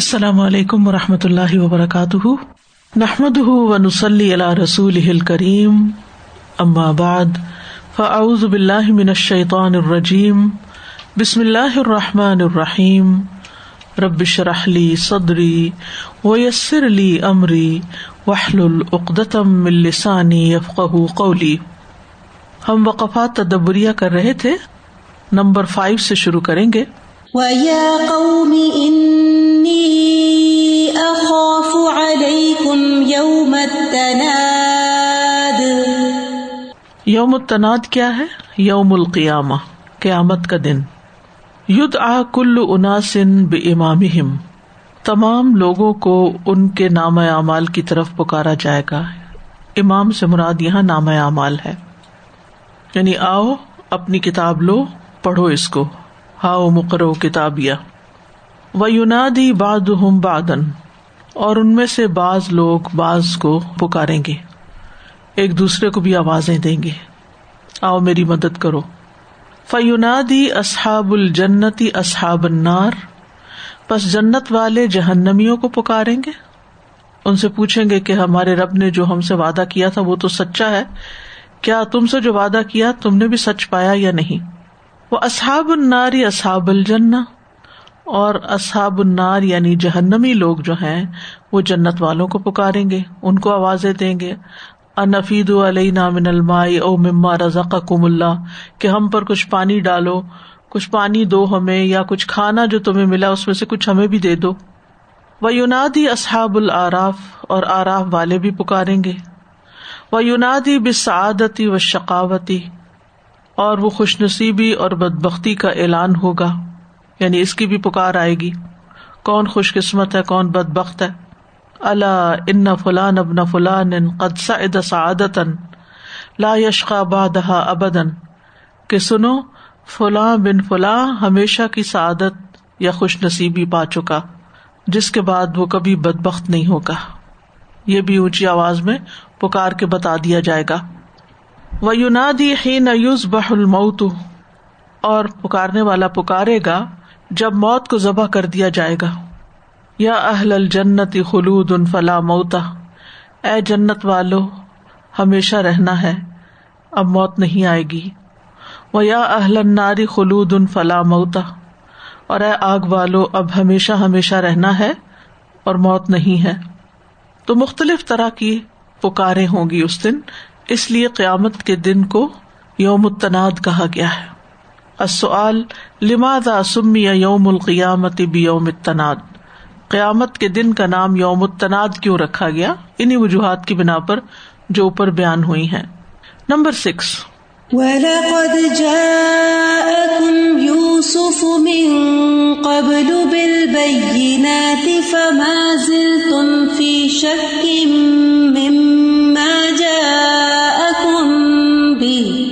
السلام علیکم و رحمۃ اللہ وبرکاتہ۔ نحمد و نسلی اللہ رسول کریم بعد، فاعوذ باللہ من الشیطان الرجیم۔ بسم اللہ الرحمٰن الرحیم۔ ربش رحلی صدری ویسر علی عمری وحل العقدم السانی یفق قولی۔ ہم وقفات تدبریہ کر رہے تھے۔ نمبر فائیو سے شروع کریں گے۔ وَيَا قَوْمِ إِنِّي أَخَافُ عَلَيْكُمْ يَوْمَ التَّنَادِ. یوم التناد کیا ہے؟ یوم القیامہ، قیامت کا دن. ید آ کل اناسن بے امام تمام لوگوں کو ان کے نام اعمال کی طرف پکارا جائے گا۔ امام سے مراد یہاں نام اعمال ہے۔ یعنی آؤ، اپنی کتاب لو، پڑھو اس کو۔ ہاؤ مقرو کتابیا و یونادی باد ہم بادن اور ان میں سے بعض لوگ بعض کو پکاریں گے، ایک دوسرے کو بھی آوازیں دیں گے۔ آؤ میری مدد کرو۔ فیونادی اصحاب الجنتی اصحاب النار بس جنت والے جہنمیوں کو پکاریں گے؟ ان سے پوچھیں گے کہ ہمارے رب نے جو ہم سے وعدہ کیا تھا وہ تو سچا ہے، کیا تم سے جو وعدہ کیا تم نے بھی سچ پایا یا نہیں؟ وہ اصحاب الناری اصحاب الجن اور اصحاب النار یعنی جہنمی لوگ جو ہیں، وہ جنت والوں کو پکاریں گے، ان کو آوازیں دیں گے۔ انفید علیہ نامن المائی او مما رضا کم اللہ، کہ ہم پر کچھ پانی ڈالو، کچھ پانی دو ہمیں، یا کچھ کھانا جو تمہیں ملا، اس میں سے کچھ ہمیں بھی دے دو۔ وہ یونادی اصحاب العراف، اور آراف والے بھی پکاریں گے۔ وہ یونادی بسعادتی و شقاوتی اور وہ خوش نصیبی اور بد بختی کا اعلان ہوگا۔ یعنی اس کی بھی پکار آئے گی۔ کون خوش قسمت ہے، کون بد بخت ہے۔ اللہ ان فلان ابن فلان قد سعادت لا یشقا بادہ ابدن کہ سنو، فلاں بن فلاں ہمیشہ کی سعادت یا خوش نصیبی پا چکا، جس کے بعد وہ کبھی بد بخت نہیں ہوگا۔ یہ بھی اونچی آواز میں پکار کے بتا دیا جائے گا۔ وہ یونادی ہین یوز بہ الموت۔ اور پکارنے والا پکارے گا جب موت کو ذبح کر دیا جائے گا۔ یا اہل الجنت خلود ان فلا موتا اے جنت والو، ہمیشہ رہنا ہے، اب موت نہیں آئے گی۔ وہ یا اہل ناری خلود ان فلا موتا اور اے آگ والو، اب ہمیشہ ہمیشہ رہنا ہے اور موت نہیں ہے۔ تو مختلف طرح کی پکارے ہوں گی اس دن۔ اس لیے قیامت کے دن کو یوم التناد کہا گیا ہے۔ لماد سمی یوم القیامت بھی یوم التناد؟ قیامت کے دن کا نام یوم التناد کیوں رکھا گیا؟ انہیں وجوہات کی بنا پر جو اوپر بیان ہوئی ہیں۔ Number six. وَلَقَدْ جَاءَكُمْ يُوسُفُ مِن قَبْلُ بِالْبَيِّنَاتِ فَمَا زِلْتُمْ فِي شَكٍّ مِّمَّا جَاءَكُمْ بِهِ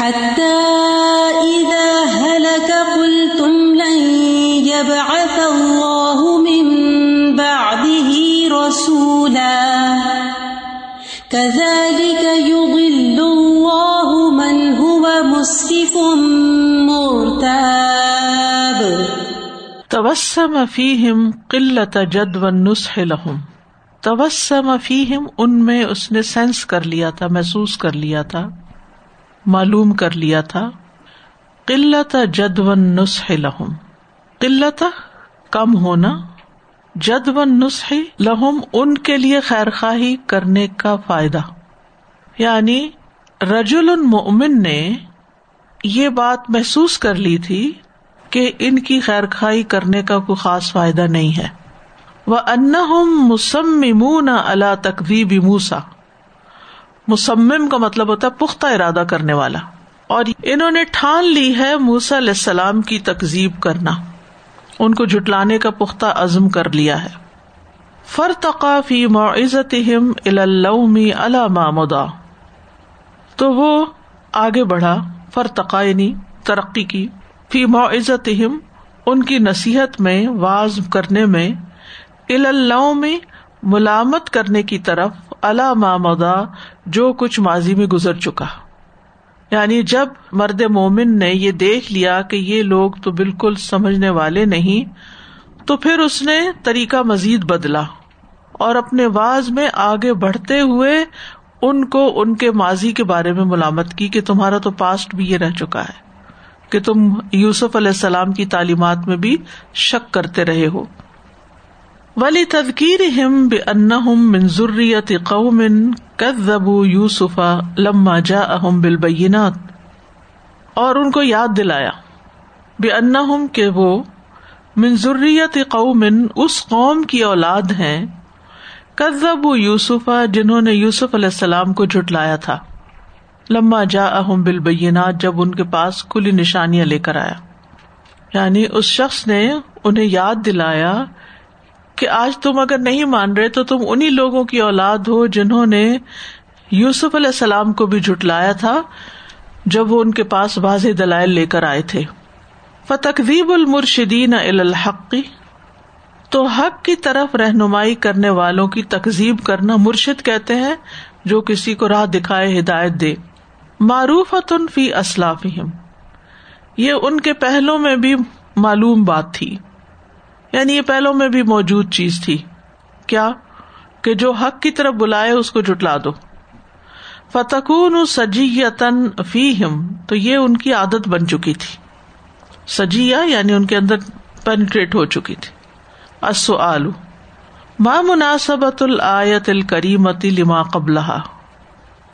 حَتَّى رَسُولًا. كَذَلِكَ يُضِلُّ اللَّهُ مَنْ هُوَ مُسْرِفٌ مُرْتَابٌ. تبسم فیہم قلت جد و نسخ لہم. تبسم فیہم ان میں اس نے سینس کر لیا تھا، محسوس کر لیا تھا، معلوم کر لیا تھا. قلت جد و نسخ لہم. قلت کم ہونا جد و نسخ لہم، ان کے لیے خیر خواہی کرنے کا فائدہ۔ یعنی رجول المؤمن نے یہ بات محسوس کر لی تھی کہ ان کی خیر خائی کرنے کا کوئی خاص فائدہ نہیں ہے۔ وہ ان مسمون اللہ تقویب موسا مسمم کا مطلب ہوتا ہے پختہ ارادہ کرنے والا۔ اور انہوں نے ٹھان لی ہے موسا علیہ السلام کی تقزیب کرنا۔ ان کو جٹلانے کا پختہ عزم کر لیا ہے۔ فر تقافی معزت المی علامہ تو وہ آگے بڑھا فر تقاعنی ترقی کی۔ فی معزت ان کی نصیحت میں واز کرنے میں الا میں ملامت کرنے کی طرف علامہ مدا جو کچھ ماضی میں گزر چکا۔ یعنی جب مرد مومن نے یہ دیکھ لیا کہ یہ لوگ تو بالکل سمجھنے والے نہیں، تو پھر اس نے طریقہ مزید بدلا اور اپنے واز میں آگے بڑھتے ہوئے ان کو ان کے ماضی کے بارے میں ملامت کی کہ تمہارا تو پاسٹ بھی یہ رہ چکا ہے، کہ تم یوسف علیہ السلام کی تعلیمات میں بھی شک کرتے رہے ہو۔ ولی تدکیر ہم بے ان منظریت قومن کبو یوسفا لما جا اہم بالبینات۔ اور ان کو یاد دلایا۔ بے ان کہ وہ منظریت قومن اس قوم کی اولاد ہیں۔ کزب یوسفا جنہوں نے یوسف علیہ السلام کو جٹلایا تھا۔ لما جا اہم بالبینات جب ان کے پاس کھلی نشانیاں لے کر آیا۔ یعنی اس شخص نے انہیں یاد دلایا کہ آج تم اگر نہیں مان رہے تو تم انہیں لوگوں کی اولاد ہو جنہوں نے یوسف علیہ السلام کو بھی جٹلایا تھا جب وہ ان کے پاس واضح دلائل لے کر آئے تھے۔ فتقیب المرشدین الحقی تو حق کی طرف رہنمائی کرنے والوں کی تقزیب کرنا مرشد کہتے ہیں جو کسی کو راہ دکھائے ہدایت دے۔ معروف فی اسلاف یہ ان کے پہلو میں بھی معلوم بات تھی۔ یعنی یہ پہلو میں بھی موجود چیز تھی۔ کیا؟ کہ جو حق کی طرف بلائے اس کو جٹلا دو۔ فتقون سجیتن فی ہم تو یہ ان کی عادت بن چکی تھی۔ سجیا یعنی ان کے اندر پینٹریٹ ہو چکی تھی۔ آلو ماں مناسبت الآیت الکریمتی لما قبل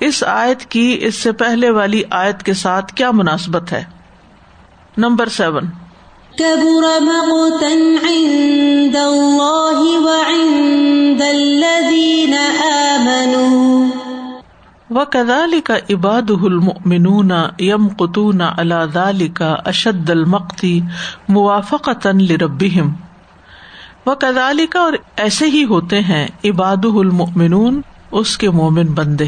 اس آیت کی اس سے پہلے والی آیت کے ساتھ کیا مناسبت ہے؟ نمبر سیون و کدالی کا عباد المؤمنون یم قطون اللہ دالی کا اشد المقتی موافقتا لربهم. وہ کدالی اور ایسے ہی ہوتے ہیں عباد المؤمنون اس کے مومن بندے.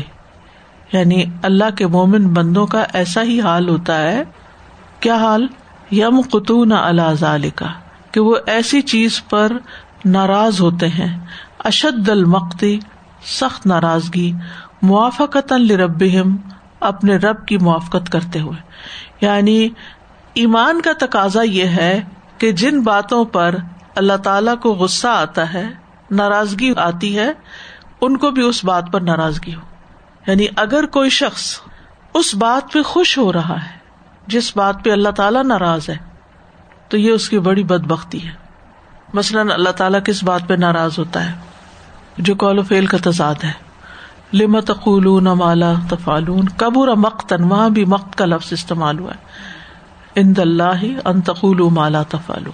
یعنی اللہ کے مومن بندوں کا ایسا ہی حال ہوتا ہے. کیا حال؟ یم قطون اللہ کا کہ وہ ایسی چیز پر ناراض ہوتے ہیں۔ اشد المقتی سخت ناراضگی موافقت لرب اپنے رب کی موافقت کرتے ہوئے۔ یعنی ایمان کا تقاضا یہ ہے کہ جن باتوں پر اللہ تعالی کو غصہ آتا ہے، ناراضگی آتی ہے، ان کو بھی اس بات پر ناراضگی ہو۔ یعنی اگر کوئی شخص اس بات پہ خوش ہو رہا ہے جس بات پہ اللہ تعالیٰ ناراض ہے، تو یہ اس کی بڑی بد بختی ہے۔ مثلاً اللہ تعالیٰ کس بات پہ ناراض ہوتا ہے؟ جو کال و فیل کا تضاد ہے۔ لمت قولون مالا تفالون قبر مقتن وہاں بھی مقت کا لفظ استعمال ہوا ہے۔ ان اللہ انتقول مالا تفالون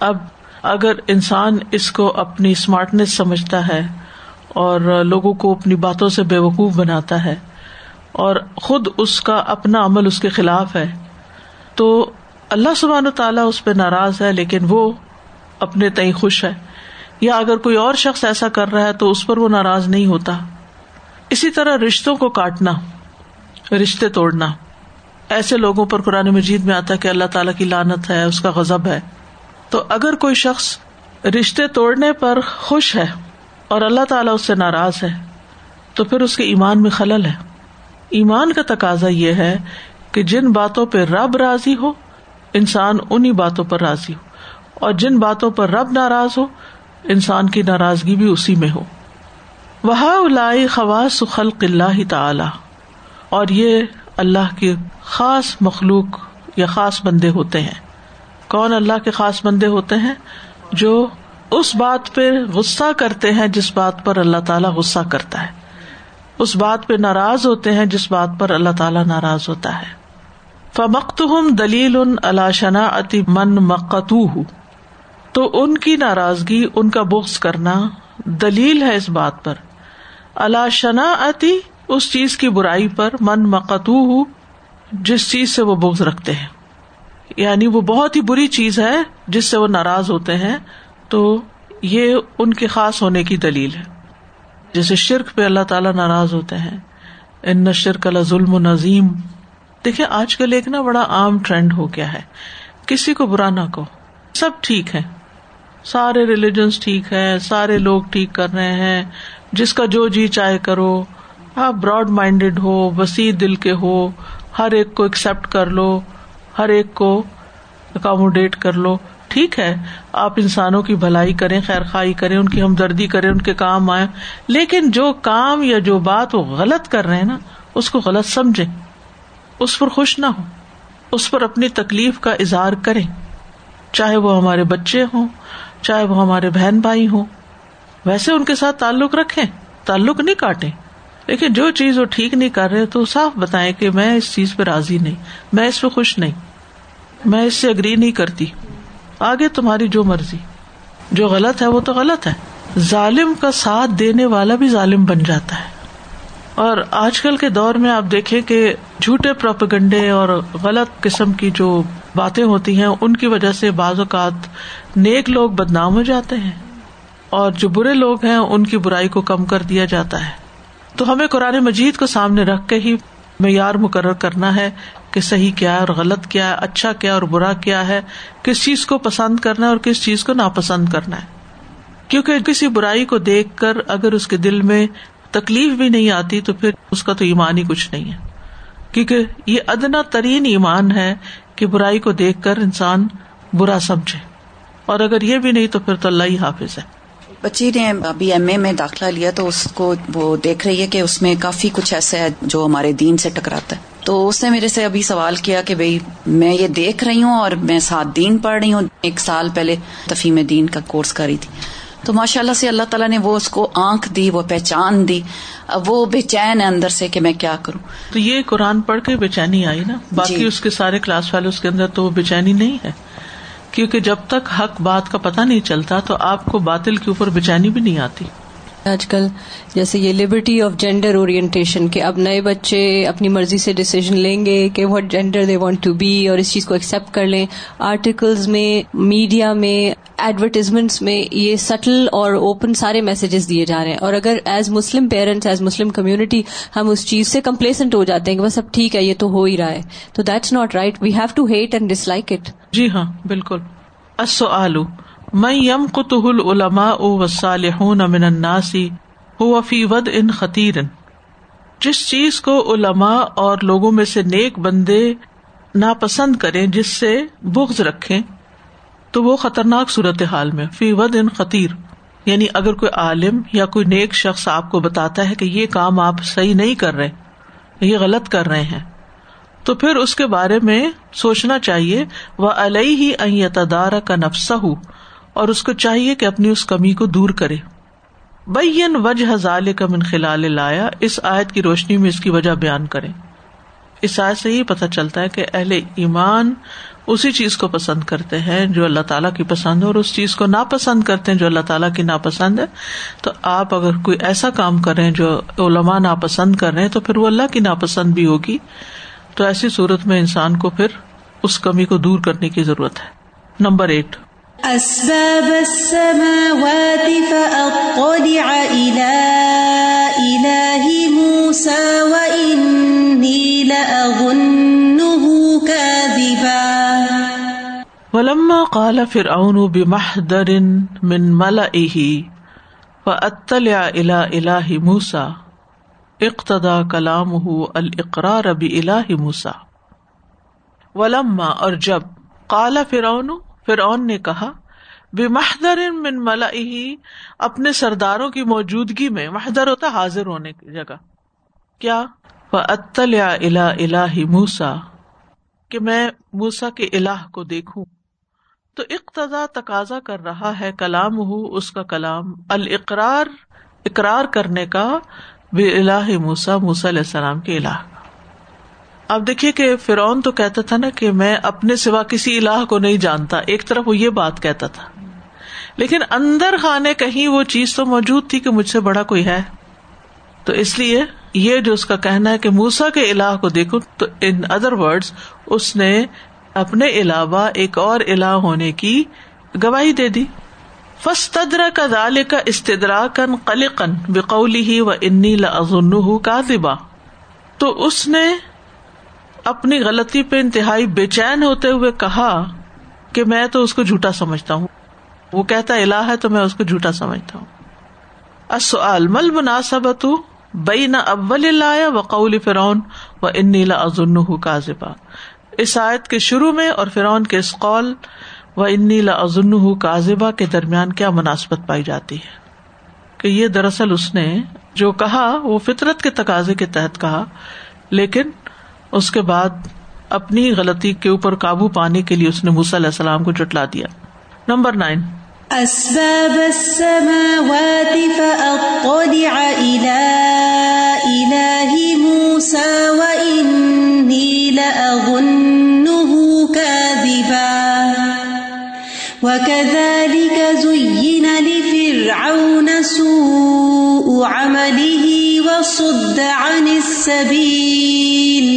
اب اگر انسان اس کو اپنی اسمارٹنیس سمجھتا ہے اور لوگوں کو اپنی باتوں سے بے وقوف بناتا ہے اور خود اس کا اپنا عمل اس کے خلاف ہے۔ تو اللہ سبحان تعالیٰ اس پہ ناراض ہے، لیکن وہ اپنے تئیں خوش ہے۔ یا اگر کوئی اور شخص ایسا کر رہا ہے تو اس پر وہ ناراض نہیں ہوتا۔ اسی طرح رشتوں کو کاٹنا، رشتے توڑنا۔ ایسے لوگوں پر قرآن مجید میں آتا ہے کہ اللہ تعالیٰ کی لانت ہے، اس کا غزب ہے۔ تو اگر کوئی شخص رشتے توڑنے پر خوش ہے اور اللہ تعالیٰ اس سے ناراض ہے، تو پھر اس کے ایمان میں خلل ہے۔ ایمان کا تقاضا یہ ہے کہ جن باتوں پہ رب راضی ہو، انسان انہیں باتوں پر راضی ہو۔ اور جن باتوں پر رب ناراض ہو، انسان کی ناراضگی بھی اسی میں ہو۔ وہ خواص خلق اللہ تعالی اور یہ اللہ کے خاص مخلوق یا خاص بندے ہوتے ہیں۔ کون اللہ کے خاص بندے ہوتے ہیں؟ جو اس بات پہ غصہ کرتے ہیں جس بات پر اللہ تعالیٰ غصہ کرتا ہے۔ اس بات پہ ناراض ہوتے ہیں جس بات پر اللہ تعالیٰ ناراض ہوتا ہے۔ فمخت ہم دلیل ان اللہ شنا اتی من مقتو تو ان کی ناراضگی، ان کا بغض کرنا دلیل ہے اس بات پر۔ اللہ شنا اتی اس چیز کی برائی پر من مقتو جس چیز سے وہ بغض رکھتے ہیں۔ یعنی وہ بہت ہی بری چیز ہے جس سے وہ ناراض ہوتے ہیں۔ تو یہ ان کے خاص ہونے کی دلیل ہے۔ جیسے شرک پہ اللہ تعالیٰ ناراض ہوتے ہیں۔ ان شرک اللہ ظلم و نظیم۔ دیکھے آج کل ایک نا بڑا عام ٹرینڈ ہو گیا ہے۔ کسی کو برا نہ کو سب ٹھیک ہے سارے ریلیجنس ٹھیک ہے سارے لوگ ٹھیک کر رہے ہیں۔ جس کا جو جی چاہے کرو۔ آپ براڈ مائنڈیڈ ہو، وسیع دل کے ہو۔ ہر ایک کو ایکسپٹ کر لو۔ ہر ایک کو اکاموڈیٹ کر لو۔ ٹھیک ہے، آپ انسانوں کی بھلائی کریں، خیر خائی کریں، ان کی ہمدردی کریں، ان کے کام آئے لیکن جو کام یا جو بات وہ غلط کر رہے ہیں نا، اس کو غلط سمجھے اس پر خوش نہ ہو اس پر اپنی تکلیف کا اظہار کرے چاہے وہ ہمارے بچے ہوں، چاہے وہ ہمارے بہن بھائی ہوں۔ ویسے ان کے ساتھ تعلق رکھے تعلق نہیں کاٹے لیکن جو چیز وہ ٹھیک نہیں کر رہے تو صاف بتائیں کہ میں اس چیز پہ راضی نہیں، میں اس پہ خوش نہیں، میں اس سے اگری نہیں کرتی۔ آگے تمہاری جو مرضی۔ جو غلط ہے وہ تو غلط ہے۔ ظالم کا ساتھ دینے والا بھی ظالم بن جاتا ہے۔ اور آج کل کے دور میں آپ دیکھیں کہ جھوٹے پروپگنڈے اور غلط قسم کی جو باتیں ہوتی ہیں، ان کی وجہ سے بعض اوقات نیک لوگ بدنام ہو جاتے ہیں۔ اور جو برے لوگ ہیں، ان کی برائی کو کم کر دیا جاتا ہے۔ تو ہمیں قرآن مجید کو سامنے رکھ کے ہی معیار مقرر کرنا ہے۔ کہ صحیح کیا ہے اور غلط کیا ہے اچھا کیا اور برا کیا ہے، کس چیز کو پسند کرنا ہے اور کس چیز کو ناپسند کرنا ہے۔ کیونکہ کسی برائی کو دیکھ کر اگر اس کے دل میں تکلیف بھی نہیں آتی تو پھر اس کا تو ایمان ہی کچھ نہیں ہے۔ کیونکہ یہ ادنا ترین ایمان ہے کہ برائی کو دیکھ کر انسان برا سمجھے۔ اور اگر یہ بھی نہیں تو پھر تو اللہ ہی حافظ ہے۔ بچی نے ابھی ایم اے میں داخلہ لیا تو اس کو وہ دیکھ رہی ہے کہ اس میں کافی کچھ ایسا ہے جو ہمارے دین سے ٹکراتا ہے۔ تو اس نے میرے سے ابھی سوال کیا کہ بھائی میں یہ دیکھ رہی ہوں اور میں ساتھ دین پڑھ رہی ہوں۔ ایک سال پہلے تفیم دین کا کورس کری تھی۔ تو ماشاء اللہ سے اللہ تعالیٰ نے وہ اس کو آنکھ دی وہ پہچان دی۔ اب وہ بے چین ہے اندر سے کہ میں کیا کروں۔ تو یہ قرآن پڑھ کے بے چینی آئی نا؟ باقی جی اس کے سارے کلاس والے اس کے اندر تو وہ بے چینی نہیں ہے۔ کیونکہ جب تک حق بات کا پتہ نہیں چلتا تو آپ کو باطل کے اوپر بے چینی بھی نہیں آتی۔ آج کل، جیسے یہ لبرٹی آف جینڈر اورینٹیشن کہ اب نئے بچے اپنی مرضی سے ڈسیزن لیں گے کہ what gender they want to be اور اس چیز کو ایکسپٹ کر لیں۔ آرٹیکلز میں میڈیا میں ایڈورٹیزمنٹس میں یہ سٹل اور اوپن سارے میسجز دیے جا رہے ہیں۔ اور اگر as Muslim parents as Muslim community ہم اس چیز سے کمپلیسنٹ ہو جاتے ہیں کہ بس اب ٹھیک ہے، یہ تو ہو ہی رہا ہے۔ تو that's not right we have to hate and dislike it جی ہاں بالکل۔ السؤال من يمقته العلماء والصالحون من الناس هو في وضع خطير جس چیز کو علماء اور لوگوں میں سے نیک بندے ناپسند کریں، جس سے بغض رکھیں، تو وہ خطرناک صورت حال میں فی ود ان خطیر۔ یعنی اگر کوئی عالم یا کوئی نیک شخص آپ کو بتاتا ہے کہ یہ کام آپ صحیح نہیں کر رہے، یہ غلط کر رہے ہیں، تو پھر اس کے بارے میں سوچنا چاہیے وہ علیہ ہی ائتدار کا نفسہ ہو اور اس کو چاہیے کہ اپنی اس کمی کو دور کرے۔ بین وجہ ہزال کا من خلال لایا اس آیت کی روشنی میں اس کی وجہ بیان کرے اس آیت سے یہ پتہ چلتا ہے کہ اہل ایمان اسی چیز کو پسند کرتے ہیں جو اللہ تعالیٰ کی پسند ہے اور اس چیز کو ناپسند کرتے ہیں جو اللہ تعالیٰ کی ناپسند ہے۔ تو آپ اگر کوئی ایسا کام کریں جو علماء ناپسند کر رہے ہیں تو پھر وہ اللہ کی ناپسند بھی ہوگی۔ تو ایسی صورت میں انسان کو پھر اس کمی کو دور کرنے کی ضرورت ہے۔ Number eight. أسباب السماوات فأطلع إلى إله موسى وإني لأظنه كاذبا. ولما قال فرعون بمحضر من ملئه فأطلع إلى إله موسى اقتدا کلامه الإقرار بإله موسى. ولما اور جب قال فرعون فرعون نے کہا بے محدر من ملا اپنے سرداروں کی موجودگی میں محدر ہوتا حاضر ہونے کی جگہ۔ کیا؟ اطل الا الہ موسا کہ میں موسا کے الہ کو دیکھوں۔ تو اقتدا تقاضا کر رہا ہے کلام ہو اس کا کلام۔ القرار اقرار کرنے کا بے الہ موسا موسا علیہ السلام کے الہ۔ کا اب دیکھیے کہ فرعون تو کہتا تھا نا کہ میں اپنے سوا کسی الہ کو نہیں جانتا۔ ایک طرف وہ یہ بات کہتا تھا۔ لیکن اندر خانے کہیں وہ چیز تو موجود تھی کہ مجھ سے بڑا کوئی ہے۔ تو اس لیے یہ جو اس کا کہنا ہے کہ موسا کے الہ کو دیکھو، تو ان ادر ورڈ اس نے اپنے علاوہ ایک اور الہ ہونے کی گواہی دے دی۔ فستدر کا دال کا استدرا کن قلقن بقولی ہی و انی لظن کا تو اس نے اپنی غلطی پہ انتہائی بے چین ہوتے ہوئے کہا کہ میں تو اس کو جھوٹا سمجھتا ہوں۔ وہ کہتا الہ ہے تو میں اس کو جھوٹا سمجھتا ہوں۔ مل مناسبت بئی نہ اول لایا و قول فرعون و ان نیلا ازن کا اس آیت کے شروع میں اور فرعون کے اس قول و انی لزن کازبا کے درمیان کیا مناسبت پائی جاتی ہے؟ کہ یہ دراصل اس نے جو کہا، وہ فطرت کے تقاضے کے تحت کہا، لیکن اس کے بعد اپنی غلطی کے اوپر قابو پانے کے لیے اس نے علیہ السلام کو جٹلا دیا۔ Number nine. اسباب السماوات فاطلع الى اله موسى واني لاظنه كاذبا، وكذلك وصد عن السبيل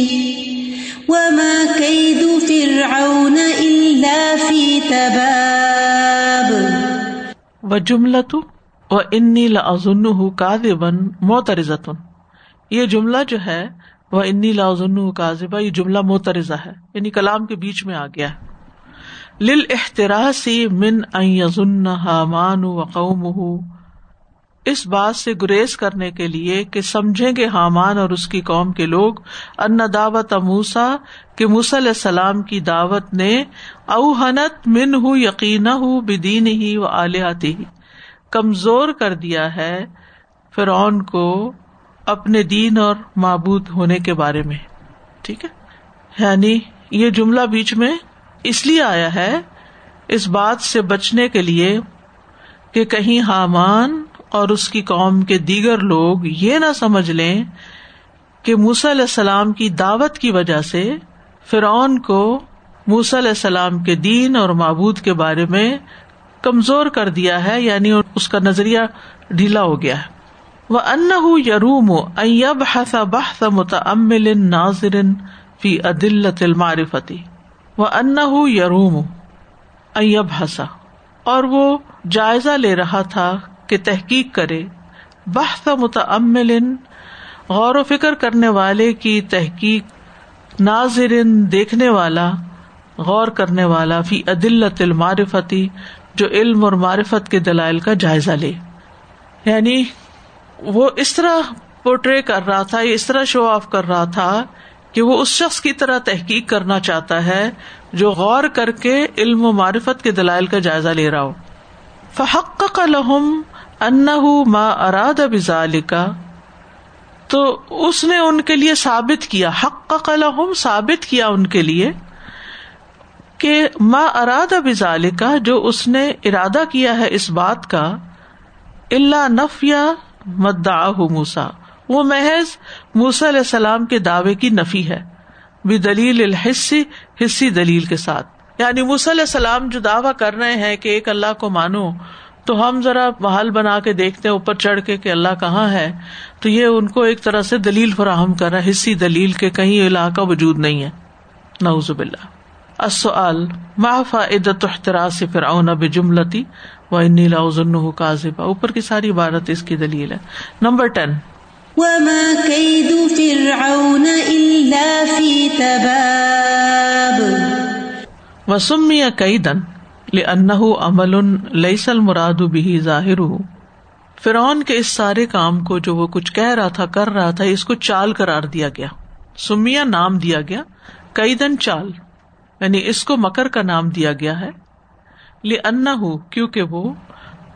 وما كيد فرعون الا في تباب. و جملہ تو و انی یہ جملہ جو ہے وہ انی لازن کاذبہ یہ جملہ موترزہ ہے یعنی کلام کے بیچ میں آ گیا ہے. لل احتراسی من ائن حامان و قوم اس بات سے گریز کرنے کے لیے کہ سمجھیں گے حامان اور اس کی قوم کے لوگ ان دعوت موسا کہ موس علیہ السلام کی دعوت نے اوہنت من ہوں یقین ہوں بدین ہی و آلیاتی ہی کمزور کر دیا ہے فرعون کو اپنے دین اور معبود ہونے کے بارے میں۔ ٹھیک ہے؟ یعنی یہ جملہ بیچ میں اس لیے آیا ہے اس بات سے بچنے کے لیے کہ کہیں حامان اور اس کی قوم کے دیگر لوگ یہ نہ سمجھ لیں کہ موسی علیہ السلام کی دعوت کی وجہ سے فرعون کو موسی علیہ السلام کے دین اور معبود کے بارے میں کمزور کر دیا ہے یعنی اس کا نظریہ ڈھیلا ہو گیا ہے۔ وہ ان یروم ایب حس بحث متعمل ناظر فی عدل معرفتی وہ ان یروم ایب حسا اور وہ جائزہ لے رہا تھا کہ تحقیق کرے۔ بحث متعمل غور و فکر کرنے والے کی تحقیق، ناظرن دیکھنے والا، غور کرنے والا فی عدلت المعرفتی، جو علم اور معرفت کے دلائل کا جائزہ لے۔ یعنی وہ اس طرح پورٹری کر رہا تھا اس طرح شو آف کر رہا تھا کہ وہ اس شخص کی طرح تحقیق کرنا چاہتا ہے جو غور کر کے علم و معرفت کے دلائل کا جائزہ لے رہا ہو۔ فحق لہم ما اراد بزال کا تو اس نے ان کے لیے ثابت کیا حق کا ثابت کیا ان کے لیے کہ ماں اراد بزال کا جو اس نے ارادہ کیا ہے اس بات کا اللہ نف یا مدا موسا وہ محض موسا علیہ السلام کے دعوے کی نفی ہے بھی دلیل الحصی حصی دلیل کے ساتھ۔ یعنی موسی علیہ السلام جو دعوی کر رہے ہیں کہ ایک اللہ کو مانو تو ہم ذرا محل بنا کے دیکھتے ہیں اوپر چڑھ کے کہ اللہ کہاں ہے۔ تو یہ ان کو ایک طرح سے دلیل فراہم کر رہا ہے حصی دلیل کے کہیں علاقہ وجود نہیں ہے۔ نوزب اللہ السؤال ما فائدت احتراس فرعون بجملتی؟ و انی لاظنه کاذبا۔ اوپر کی ساری عبارت اس کی دلیل ہے۔ نمبر 10 وما كيد فرعون الا في تباب۔ وسمي كيدا۔ لأنه عمل ليس المراد به ظاهر فرعون کے اس سارے کام کو جو وہ کچھ کہہ رہا تھا، کر رہا تھا، اس کو چال قرار دیا گیا۔ سمیا نام دیا گیا۔ کئی دن چال یعنی اس کو مکر کا نام دیا گیا ہے۔ انا ہو کیونکہ وہ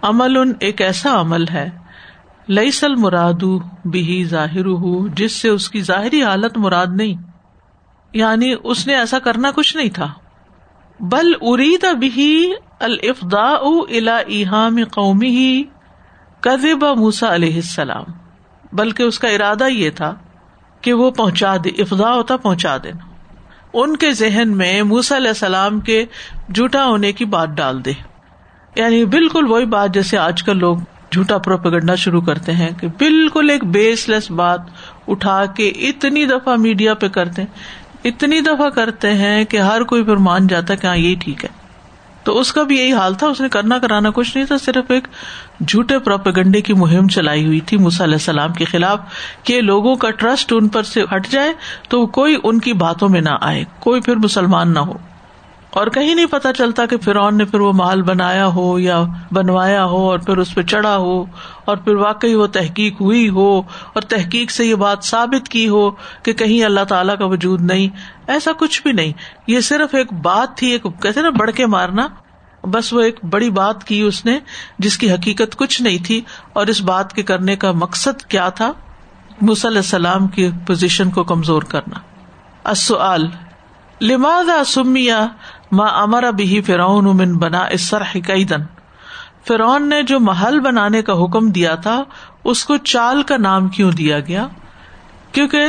عمل ان ایک ایسا عمل ہے۔ لئی سل مراد بھی ظاہر ہو جس سے اس کی ظاہری حالت مراد نہیں۔ یعنی اس نے ایسا کرنا کچھ نہیں تھا۔ بل ارید بھی الفدا الا ایہام قومی ہی کذب موسا علیہ السلام، بلکہ اس کا ارادہ یہ تھا کہ وہ پہنچا دے افدا ہوتا پہنچا دینا ان کے ذہن میں موسا علیہ السلام کے جھوٹا ہونے کی بات ڈال دے۔ یعنی بالکل وہی بات جیسے آج کل لوگ جھوٹا پروپگنڈا شروع کرتے ہیں کہ بالکل ایک بیس لیس بات اٹھا کے اتنی دفعہ میڈیا پہ کرتے ہیں۔ اتنی دفعہ کرتے ہیں کہ ہر کوئی پھر مان جاتا ہے کہ ہاں یہی ٹھیک ہے۔ تو اس کا بھی یہی حال تھا، اس نے کرنا کرانا کچھ نہیں تھا، صرف ایک جھوٹے پروپیگنڈے کی مہم چلائی ہوئی تھی علیہ السلام کے خلاف کہ لوگوں کا ٹرسٹ ان پر سے ہٹ جائے تو کوئی ان کی باتوں میں نہ آئے، کوئی پھر مسلمان نہ ہو۔ اور کہیں نہیں پتا چلتا کہ فرعون نے پھر وہ محل بنایا ہو یا بنوایا ہو اور پھر اس پہ چڑھا ہو اور پھر واقعی وہ تحقیق ہوئی ہو اور تحقیق سے یہ بات ثابت کی ہو کہ کہیں اللہ تعالیٰ کا وجود نہیں، ایسا کچھ بھی نہیں۔ یہ صرف ایک بات تھی، ایک کہتے نا، بڑھ کے مارنا۔ بس وہ ایک بڑی بات کی اس نے جس کی حقیقت کچھ نہیں تھی۔ اور اس بات کے کرنے کا مقصد کیا تھا؟ علیہ السلام کی پوزیشن کو کمزور کرنا۔ اصل لماد سمیا ماں امرا بھی فرعون من بنا اسر حقیدن فرعون نے جو محل بنانے کا حکم دیا تھا اس کو چال کا نام کیوں دیا گیا؟ کیونکہ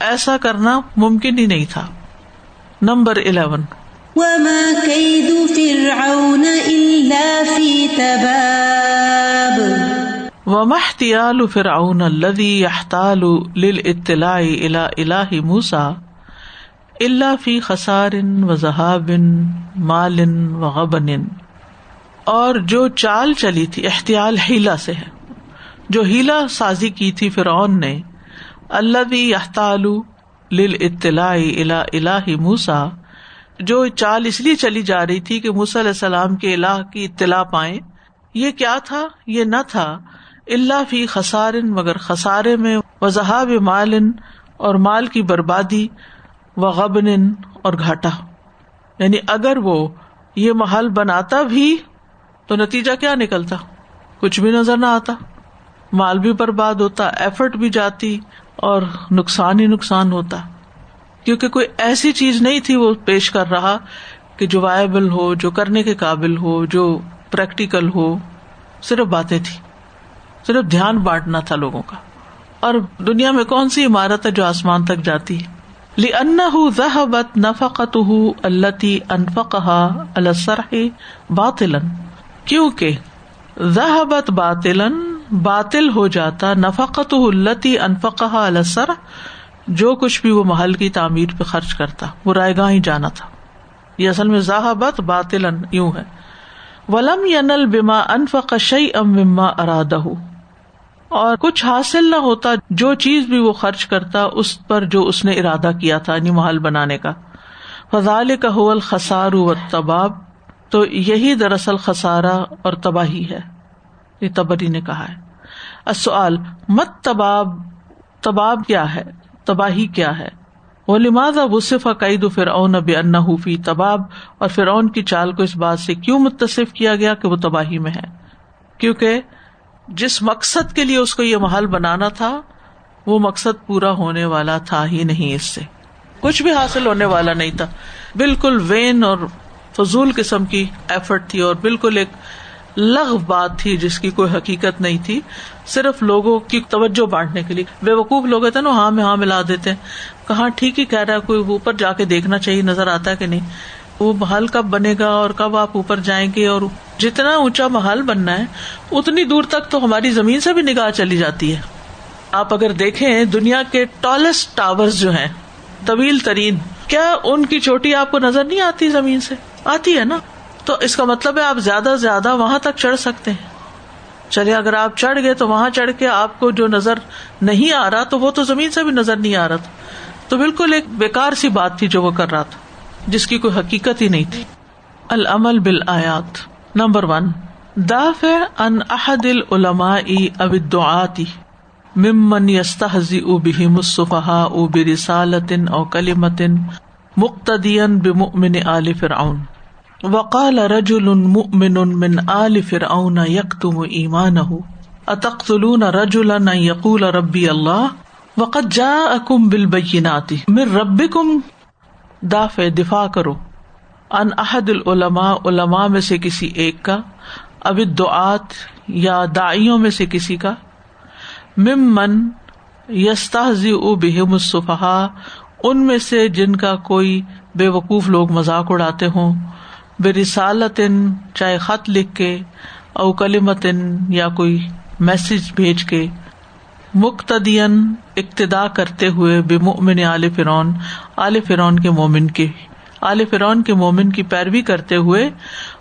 ایسا کرنا ممکن ہی نہیں تھا۔ Number eleven. ومحتیال فرعون الذي يحتال للاطلاع الى اله موسى۔ الا في خسار وذهاب مال وغبن اور جو چال چلی تھی، احتیال ہیلا سے ہے۔ جو ہیلا سازی کی تھی فرعون نے اللہ یحتال لل اطلاع الا الہ موسا جو چال اس لیے چلی جا رہی تھی کہ موسی علیہ السلام کے الہ کی اطلاع پائے یہ کیا تھا؟ یہ نہ تھا۔ اللہ فی خسارن، مگر خسارے میں وضحاب مالن اور مال کی بربادی۔ و غبن اور گھاٹا۔ یعنی اگر وہ یہ محل بناتا بھی تو نتیجہ کیا نکلتا؟ کچھ بھی نظر نہ آتا۔ مال بھی برباد ہوتا ایفرٹ بھی جاتی اور نقصان ہی نقصان ہوتا۔ کیونکہ کوئی ایسی چیز نہیں تھی وہ پیش کر رہا کہ جو وائبل ہو، جو کرنے کے قابل ہو، جو پریکٹیکل ہو، صرف باتیں تھی صرف دھیان بانٹنا تھا لوگوں کا۔ اور دنیا میں کون سی عمارت ہے جو آسمان تک جاتی ہے؟ لی ان ذہبت نفقت التی انفقہ السر باطل کیونکہ ذہبت باطل باطل ہو جاتا نفقت التی انفقہ السر جو کچھ بھی وہ محل کی تعمیر پہ خرچ کرتا، وہ رائے گاہ ہی جانا تھا۔ یہ اصل میں ذہبت باطل یوں ہے۔ ولم ینل بما انفق شعی ام وما ارادہ اور کچھ حاصل نہ ہوتا، جو چیز بھی وہ خرچ کرتا، اس پر جو اس نے ارادہ کیا تھا یعنی محل بنانے کا۔ فضال کا حول خسار و تباب تو یہی دراصل خسارا اور تباہی ہے۔ یہ تبری نے کہا ہے۔ مت تباب تباب کیا ہے؟ تباہی کیا ہے؟ وہ لماز اب صف عقید فرعون اب ان فی تباب؟ اور فرعون کی چال کو اس بات سے کیوں متصف کیا گیا کہ وہ تباہی میں ہے؟ کیونکہ جس مقصد کے لیے اس کو یہ محل بنانا تھا، وہ مقصد پورا ہونے والا تھا ہی نہیں اس سے۔ کچھ بھی حاصل ہونے والا نہیں تھا۔ بالکل وین اور فضول قسم کی ایفرٹ تھی اور بالکل ایک لغ بات تھی جس کی کوئی حقیقت نہیں تھی۔ صرف لوگوں کی توجہ بانٹنے کے لیے۔ بے وقوف لوگ ہوتے نا ہاں میں ہاں ملا دیتے ہیں۔ کہاں ٹھیک ہی کہہ رہا ہے، کوئی اوپر جا کے دیکھنا چاہیے، نظر آتا ہے کہ نہیں۔ وہ محل کب بنے گا اور کب آپ اوپر جائیں گے اور جتنا اونچا محل بننا ہے، اتنی دور تک تو ہماری زمین سے بھی نگاہ چلی جاتی ہے۔ آپ اگر دیکھیں، دنیا کے ٹالسٹ ٹاور جو ہیں، طویل ترین، کیا ان کی چوٹی آپ کو نظر نہیں آتی زمین سے؟ آتی ہے نا؟ تو اس کا مطلب ہے آپ زیادہ سے زیادہ وہاں تک چڑھ سکتے ہیں۔ چلیے اگر آپ چڑھ گئے تو وہاں چڑھ کے آپ کو جو نظر نہیں آ رہا تو وہ تو زمین سے بھی نظر نہیں آ رہا تھا۔ تو بالکل ایک بےکار سی بات تھی جو وہ کر رہا تھا۔ جس کی کوئی حقیقت ہی نہیں تھی۔ العمل بال آیات نمبر ون۔ داف ان احد العلما اب دعاتی ممن یستحزی او بہ مصفحا او برسالتن او کلمتن مقتدین بمؤمن آل فرعون۔ وقال رجل مؤمن من آل فرعون يكتم ایمانه۔ اتقتلون رجلا ان يقول ربي الله وقد جاءكم بالبينات من ربكم دافع دفاع کرو۔ ان احد العلماء، علماء میں سے کسی ایک کا، اب دعات یا دائیوں میں سے کسی کا۔ ممن یستحزی بہم الصفحا ان میں سے جن کا کوئی بے وقوف لوگ مذاق اڑاتے ہوں۔ بے رسالتن چاہے خط لکھ کے، او کلمتن یا کوئی میسج بھیج کے۔ مقتدین اقتدا کرتے ہوئے بے مومن عال فرون عال فرون کے مومن کے عال فرون کے مومن کی پیروی کرتے ہوئے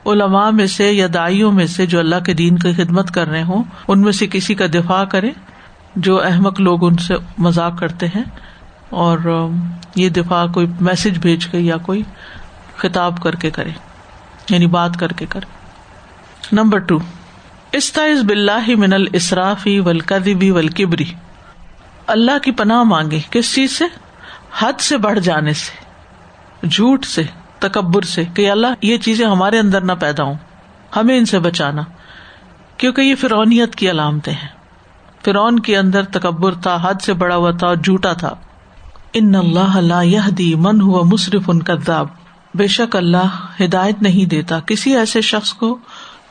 علماء میں سے یا دائیوں میں سے جو اللہ کے دین کی خدمت کر رہے ہوں، ان میں سے کسی کا دفاع کرے جو احمد لوگ ان سے مذاق کرتے ہیں، اور یہ دفاع کوئی میسج بھیج کے یا کوئی خطاب کر کے کرے یعنی بات کر کے کرے نمبر ٹو۔ استائز بلّہ من الاسرافی ولکبی ولکبری اللہ کی پناہ مانگے کس چیز سے؟ حد سے، بڑھ جانے سے، جھوٹ سے، تکبر سے کہ اللہ یہ چیزیں ہمارے اندر نہ پیدا ہوں، ہمیں ان سے بچانا۔ کیونکہ یہ فرونیت کی علامتیں ہیں۔ فرعون کے اندر تکبر تھا، حد سے بڑا ہوا تھا اور جھوٹا تھا۔ ان اللہ لا يهدي من هو مصرف كذاب بے شک اللہ ہدایت نہیں دیتا کسی ایسے شخص کو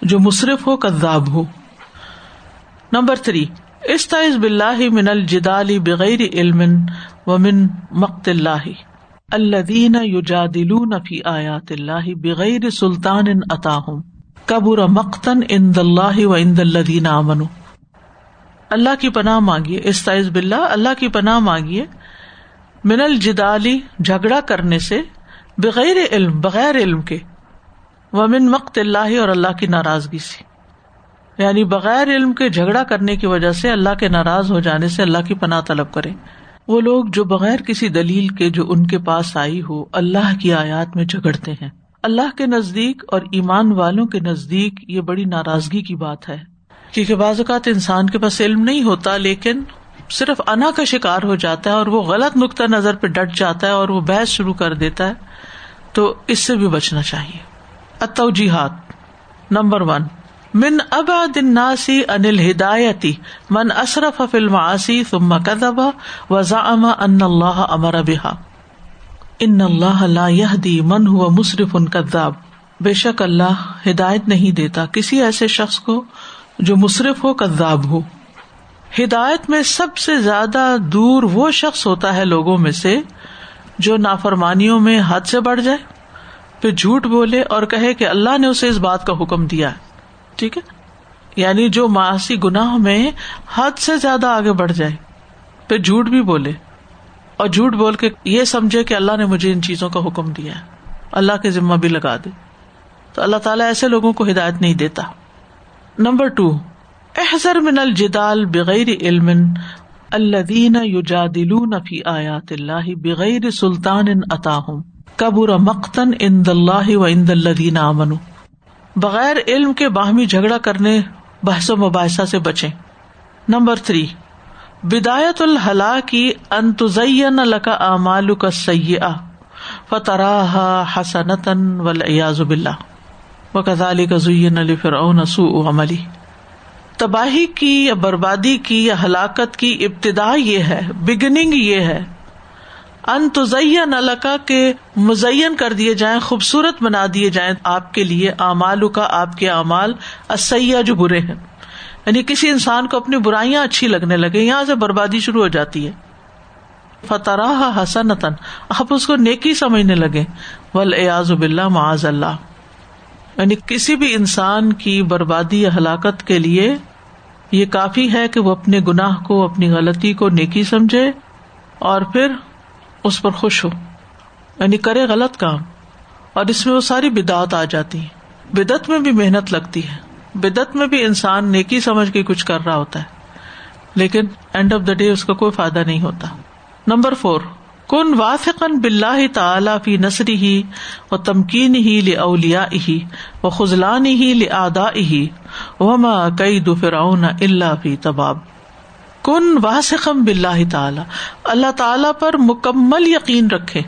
جو مصرف ہو، کذاب ہو۔ نمبر تھری استعز باللہ من الجدال بغیر علم ومن مقت اللہ۔ الذین یجادلون فی آیات اللہ بغیر سلطان اتاہم۔ کبر مقتن عند اللہ و عند الذین آمنوا۔ اللہ کی پناہ مانگیے استعز باللہ، اللہ کی پناہ مانگیے۔ من الجدالی جھگڑا کرنے سے، بغیر علم بغیر علم کے۔ ومن مقت اللہ اور اللہ کی ناراضگی سے۔ یعنی بغیر علم کے جھگڑا کرنے کی وجہ سے اللہ کے ناراض ہو جانے سے اللہ کی پناہ طلب کرے۔ وہ لوگ جو بغیر کسی دلیل کے جو ان کے پاس آئی ہو، اللہ کی آیات میں جھگڑتے ہیں۔ اللہ کے نزدیک اور ایمان والوں کے نزدیک یہ بڑی ناراضگی کی بات ہے۔ کیونکہ بعض اوقات انسان کے پاس علم نہیں ہوتا، لیکن صرف انا کا شکار ہو جاتا ہے اور وہ غلط نقطۂ نظر پہ ڈٹ جاتا ہے اور وہ بحث شروع کر دیتا ہے، تو اس سے بھی بچنا چاہیے۔ اتوجیحات نمبر ون۔ من اباد الناسی انل ہدایتی من اصرف فلم آسی ثم کذب وزعم ان اللہ امر بها۔ ان اللہ لا يهدي من هو مصرف ان کذاب۔ بے شک اللہ ہدایت نہیں دیتا کسی ایسے شخص کو جو مصرف ہو، کذاب ہو۔ ہدایت میں سب سے زیادہ دور وہ شخص ہوتا ہے لوگوں میں سے جو نافرمانیوں میں حد سے بڑھ جائے۔ پھر جھوٹ بولے اور کہے کہ اللہ نے اسے اس بات کا حکم دیا ٹھیک ہے؟ یعنی جو معاشی گناہ میں حد سے زیادہ آگے بڑھ جائے پھر جھوٹ بھی بولے۔ اور جھوٹ بول کے یہ سمجھے کہ اللہ نے مجھے ان چیزوں کا حکم دیا ہے۔ اللہ کے ذمہ بھی لگا دے۔ تو اللہ تعالیٰ ایسے لوگوں کو ہدایت نہیں دیتا۔ نمبر ٹو احضر من الجدال بغیر علم الذین یجادلون فی آیات اللہ بغیر سلطان اتاہم۔ کبر مقتن ان اللہ و ان الدین امن بغیر علم کے باہمی جھگڑا کرنے، بحث و مباحثہ سے بچے نمبر تھری، بدایت الحلا کی انتظین لکا امال کا سیاح فتراہ حسنتن ولیاز باللہ۔ و کزالی کا زین علی فرعون سوء عملی۔ تباہی کی یا بربادی کی یا ہلاکت کی ابتدا یہ ہے بگننگ یہ ہے۔ ان تزین الکا کے مزین کر دیے جائیں، خوبصورت بنا دیے جائیں آپ کے لیے امال کا آپ کے اعمال اسیا جو برے ہیں۔ یعنی کسی انسان کو اپنی برائیاں اچھی لگنے لگے، یہاں سے بربادی شروع ہو جاتی ہے۔ فتح حسن آپ اس کو نیکی سمجھنے لگے۔ ول ایاز بلّہ معاذ اللہ۔ یعنی کسی بھی انسان کی بربادی یا ہلاکت کے لیے یہ کافی ہے کہ وہ اپنے گناہ کو، اپنی غلطی کو نیکی سمجھے اور پھر اس پر خوش ہو۔ یعنی کرے غلط کام۔ اور اس میں وہ ساری بدعت آ جاتی ہے بدعت میں بھی محنت لگتی ہے۔ بدعت میں بھی انسان نیکی سمجھ کے کچھ کر رہا ہوتا ہے۔ لیکن اینڈ آف دا ڈے اس کا کوئی فائدہ نہیں ہوتا۔ نمبر فور کن واثقن بلّہ تعالی فی نسری ہی و تمکین ہی لولیا ہی و خزلان ہی لدا ہی وما کئی دفراؤن اللہ فی تباب۔ کن واسخم بلّہ تعالی۔ اللہ تعالی پر مکمل یقین رکھے،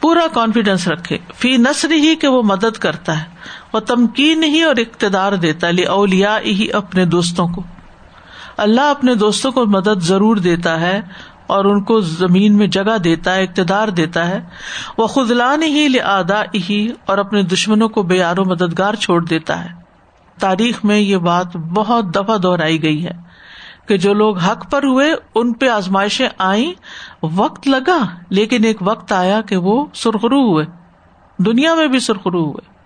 پورا کانفیڈینس رکھے۔ فی نسر ہی کہ وہ مدد کرتا ہے، وہ تمکین ہی اور اقتدار دیتا لی اولیا ہی اپنے دوستوں کو۔ اللہ اپنے دوستوں کو مدد ضرور دیتا ہے اور ان کو زمین میں جگہ دیتا ہے، اقتدار دیتا ہے۔ وہ خدلان ہی لدا ہی اور اپنے دشمنوں کو بے آر و مددگار چھوڑ دیتا ہے۔ تاریخ میں یہ بات بہت دفعہ دہرائی گئی ہے۔ کہ جو لوگ حق پر ہوئے، ان پہ آزمائشیں آئیں، وقت لگا، لیکن ایک وقت آیا کہ وہ سرخرو ہوئے۔ دنیا میں بھی سرخرو ہوئے۔